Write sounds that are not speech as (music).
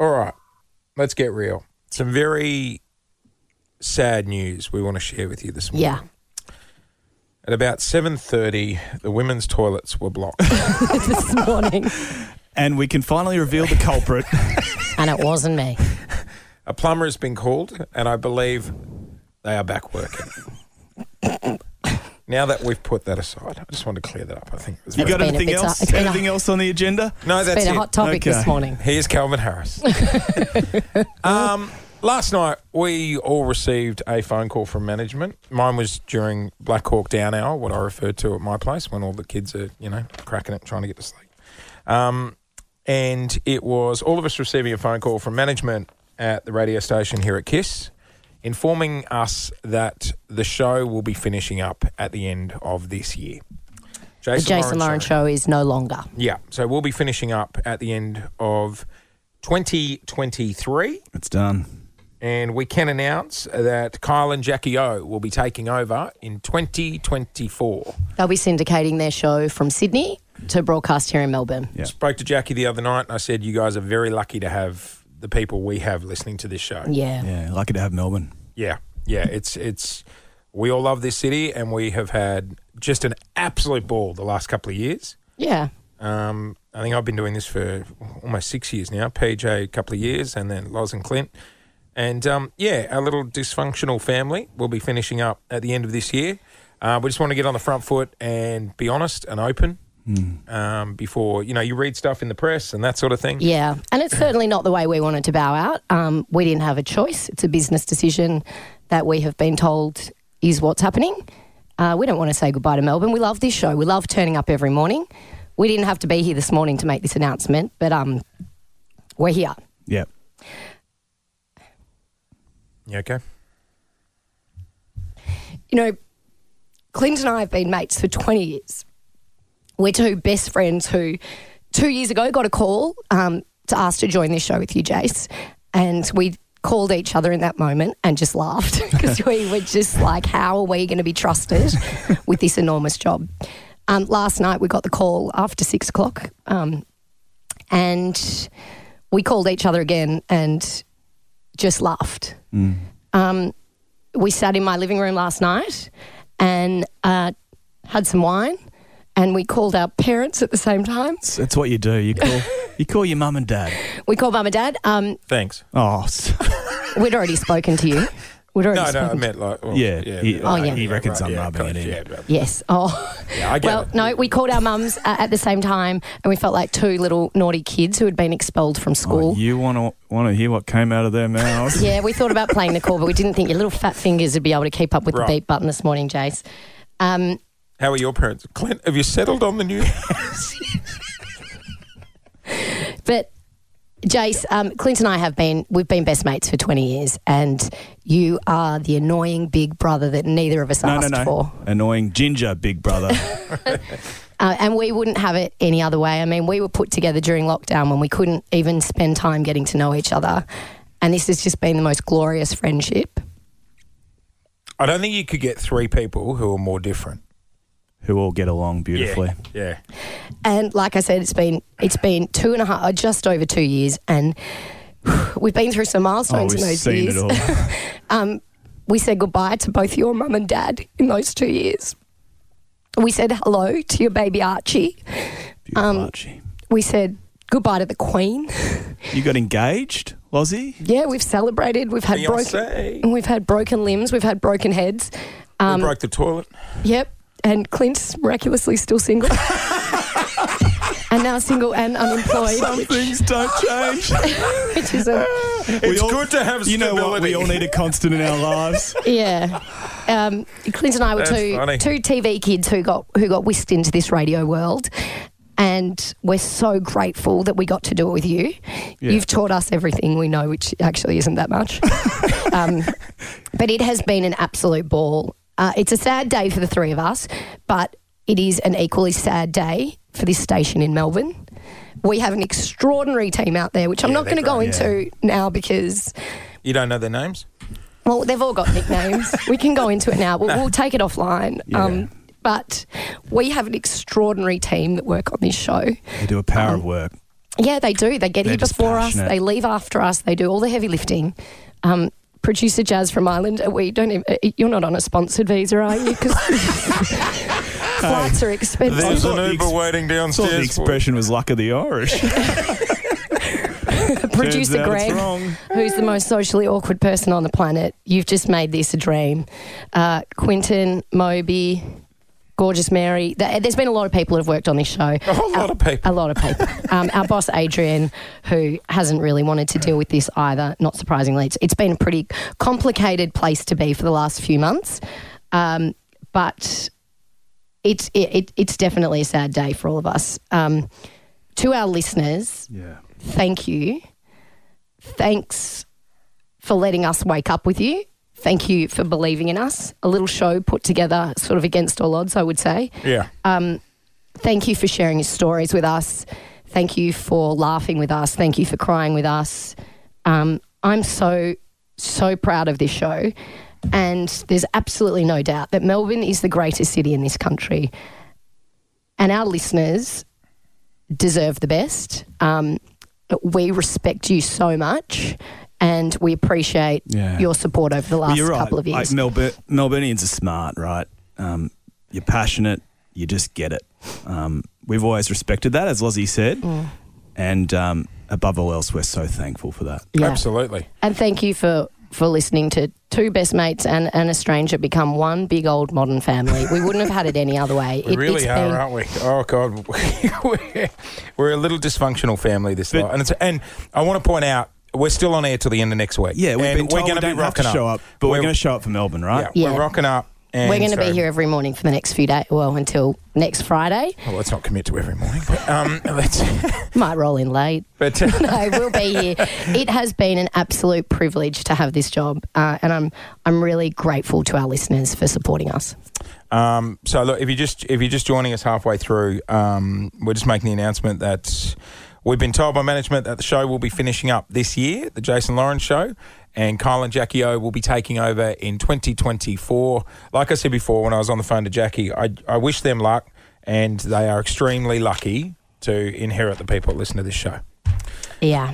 All right, let's get real. Some very sad news we want to share with you this morning. Yeah. At about 7.30, the women's toilets were blocked. (laughs) this morning. And we can finally reveal the culprit. And it wasn't me. A plumber has been called, and I believe they are back working. (laughs) now that we've put that aside, I just wanted to clear that up. I think it was You very- got been a anything bit- else? it's been a- Anything else on the agenda? no, It's that's been it. a hot topic Okay. this morning. Here's Calvin Harris. (laughs) um, last night, we all received a phone call from management. Mine was during Black Hawk Down Hour, what I referred to at my place when all the kids are, you know, cracking it, trying to get to sleep. Um, and it was all of us receiving a phone call from management at the radio station here at KISS informing us that the show will be finishing up at the end of this year. The Jase and Lauren show is no longer. Yeah, so we'll be finishing up at the end of 2023, It's done. and we can announce that Kyle and Jackie O will be taking over in 2024. They'll be syndicating their show from Sydney to broadcast here in Melbourne. Yeah. Spoke to Jackie the other night, and I said, "You guys are very lucky to have the people we have listening to this show." Yeah. Yeah, lucky to have Melbourne. Yeah, yeah. It's it's we all love this city, and we have had just an absolute ball the last couple of years. Yeah. Um, I think I've been doing this for almost six years now. PJ a couple of years, and then Loz and Clint. And um, yeah, our little dysfunctional family will be finishing up at the end of this year. Uh, we just want to get on the front foot and be honest and open um, before you know you read stuff in the press and that sort of thing. Yeah. And it's certainly not the way we wanted to bow out. Um, we didn't have a choice. It's a business decision that we have been told is what's happening. Uh, we don't want to say goodbye to Melbourne. We love this show. We love turning up every morning. We didn't have to be here this morning to make this announcement, but um, we're here. Yeah. You okay? You know, Clint and I have been mates for 20 years. We're two best friends who, two years ago, got a call um, to ask to join this show with you, Jase. And we called each other in that moment and just laughed (laughs) because we were just like, how are we going to be trusted (laughs) with this enormous job? Um, last night, we got the call after six o'clock. Um, and we called each other again and just laughed. Um, we sat in my living room last night and uh, had some wine, and we called our parents at the same time. It's, it's what you do. You call you call your mum and dad. (laughs) We called mum and dad. Um, Thanks. Oh, (laughs) we'd already spoken to you. We'd already No, no, spoken I to- meant like well, Yeah, he- Oh, yeah. he reckons I'm yeah, rubbing it in. Yeah, yeah. Yes. Oh. Yeah, I get well, it. no, we called our mums uh, at the same time, and we felt like two little naughty kids who had been expelled from school. oh, you want to want to hear what came out of their mouths? (laughs) Yeah, we thought about playing the call, but we didn't think your little fat fingers would be able to keep up with Right. the beat button this morning, Jase. Um, How are your parents? Clint, have you settled on the new? house? (laughs) But Jase, um, Clint and I have been we've been best mates for twenty years, and you are the annoying big brother that neither of us No, no, asked no. for, Annoying ginger, big brother. (laughs) uh, and we wouldn't have it any other way. I mean, we were put together during lockdown when we couldn't even spend time getting to know each other, and this has just been the most glorious friendship. I don't think you could get three people who are more different. Who all get along beautifully. Yeah. And like I said, it's been it's been two and a half, uh, just over two years, and (sighs) we've been through some Oh, milestones we've in those seen years. it all. (laughs) we said goodbye to both your mum and dad in those two years. We said hello to your baby Archie. Um, Archie. We said goodbye to the Queen. (laughs) You got engaged, Lozzie? Yeah, we've celebrated. We've had broken. Beyonce. We've had broken limbs. We've had broken heads. Um, we broke the toilet. Yep. And Clint's miraculously still single. (laughs) and now single and unemployed, Some things don't change. (laughs) which is a It's all- good to have you know what? We all need a constant in our (laughs) lives. yeah. Um, Clint and I were That's two funny. two TV kids who got who got whisked into this radio world, and we're so grateful that we got to do it with you. Yeah. You've taught us everything we know, which actually isn't that much. um, but it has been an absolute ball. Uh, it's a sad day for the three of us, but it is an equally sad day for this station in Melbourne. We have an extraordinary team out there, which I'm Yeah, not going to go into now because You don't know their names? well, they've all got nicknames. (laughs) we can go into it now. We'll, we'll take it offline. Yeah. Um, but we have an extraordinary team that work on this show. They do a power of work. Yeah, they do. They get They're here before us. They leave after us. They do all the heavy lifting. Um, producer Jazz from Ireland, uh, we don't. Even, uh, you're not on a sponsored visa, are you? Because (laughs) flights are expensive. There's an Uber ex- waiting downstairs. thought the downstairs. for you. expression was luck of the Irish. (laughs) Producer out Greg, who's the most socially awkward person on the planet. You've just made this a dream. Uh, Quinton, Moby, gorgeous Mary. There's been a lot of people who have worked on this show. A whole lot of people. A lot of people. Um, our boss Adrian, who hasn't really wanted to deal with this either. Not surprisingly, it's, it's been a pretty complicated place to be for the last few months. Um, but it's it, it, it's definitely a sad day for all of us. Um, to our listeners, Yeah. thank you. Thanks for letting us wake up with you. Thank you for believing in us. A little show put together, sort of against all odds, I would say. Yeah. Um, thank you for sharing your stories with us. Thank you for laughing with us. Thank you for crying with us. Um, I'm so, so proud of this show. And there's absolutely no doubt that Melbourne is the greatest city in this country. And our listeners deserve the best. Um, we respect you so much. And we appreciate Yeah. your support over the last Well, you're right. couple of years. Like Melbourne, Melburnians are smart, right? Um, you're passionate. You just get it. Um, we've always respected that, as Lozzie said. Mm. And um, above all else, we're so thankful for that. Yeah. Absolutely. And thank you for for listening to two best mates and, and a stranger become one big old modern family. We wouldn't have had it any other way. (laughs) We It- really are, been- aren't we? Oh God, (laughs) we're, we're a little dysfunctional family. This But- lot, and it's, and I want to point out we're still on air till the end of next week. Yeah, we've and been told we're going to be don't have to rocking show up, but we're, We're- going to show up for Melbourne, right? Yeah, Yeah. we're rocking up. And We're going to be here every morning for the next few days. Well, until next Friday. Well, let's not commit to every morning, but um, (laughs) let's. (laughs) Might roll in late. (laughs) but uh, No, we'll be here. It has been an absolute privilege to have this job, uh, and I'm I'm really grateful to our listeners for supporting us. Um, so look, if you just if you're just joining us halfway through, um, we're just making the announcement that we've been told by management that the show will be finishing up this year, the Jase and Lauren show, and Kyle and Jackie O will be taking over in 2024. Like I said before, when I was on the phone to Jackie, I, I wish them luck, and they are extremely lucky to inherit the people that listen to this show. Yeah,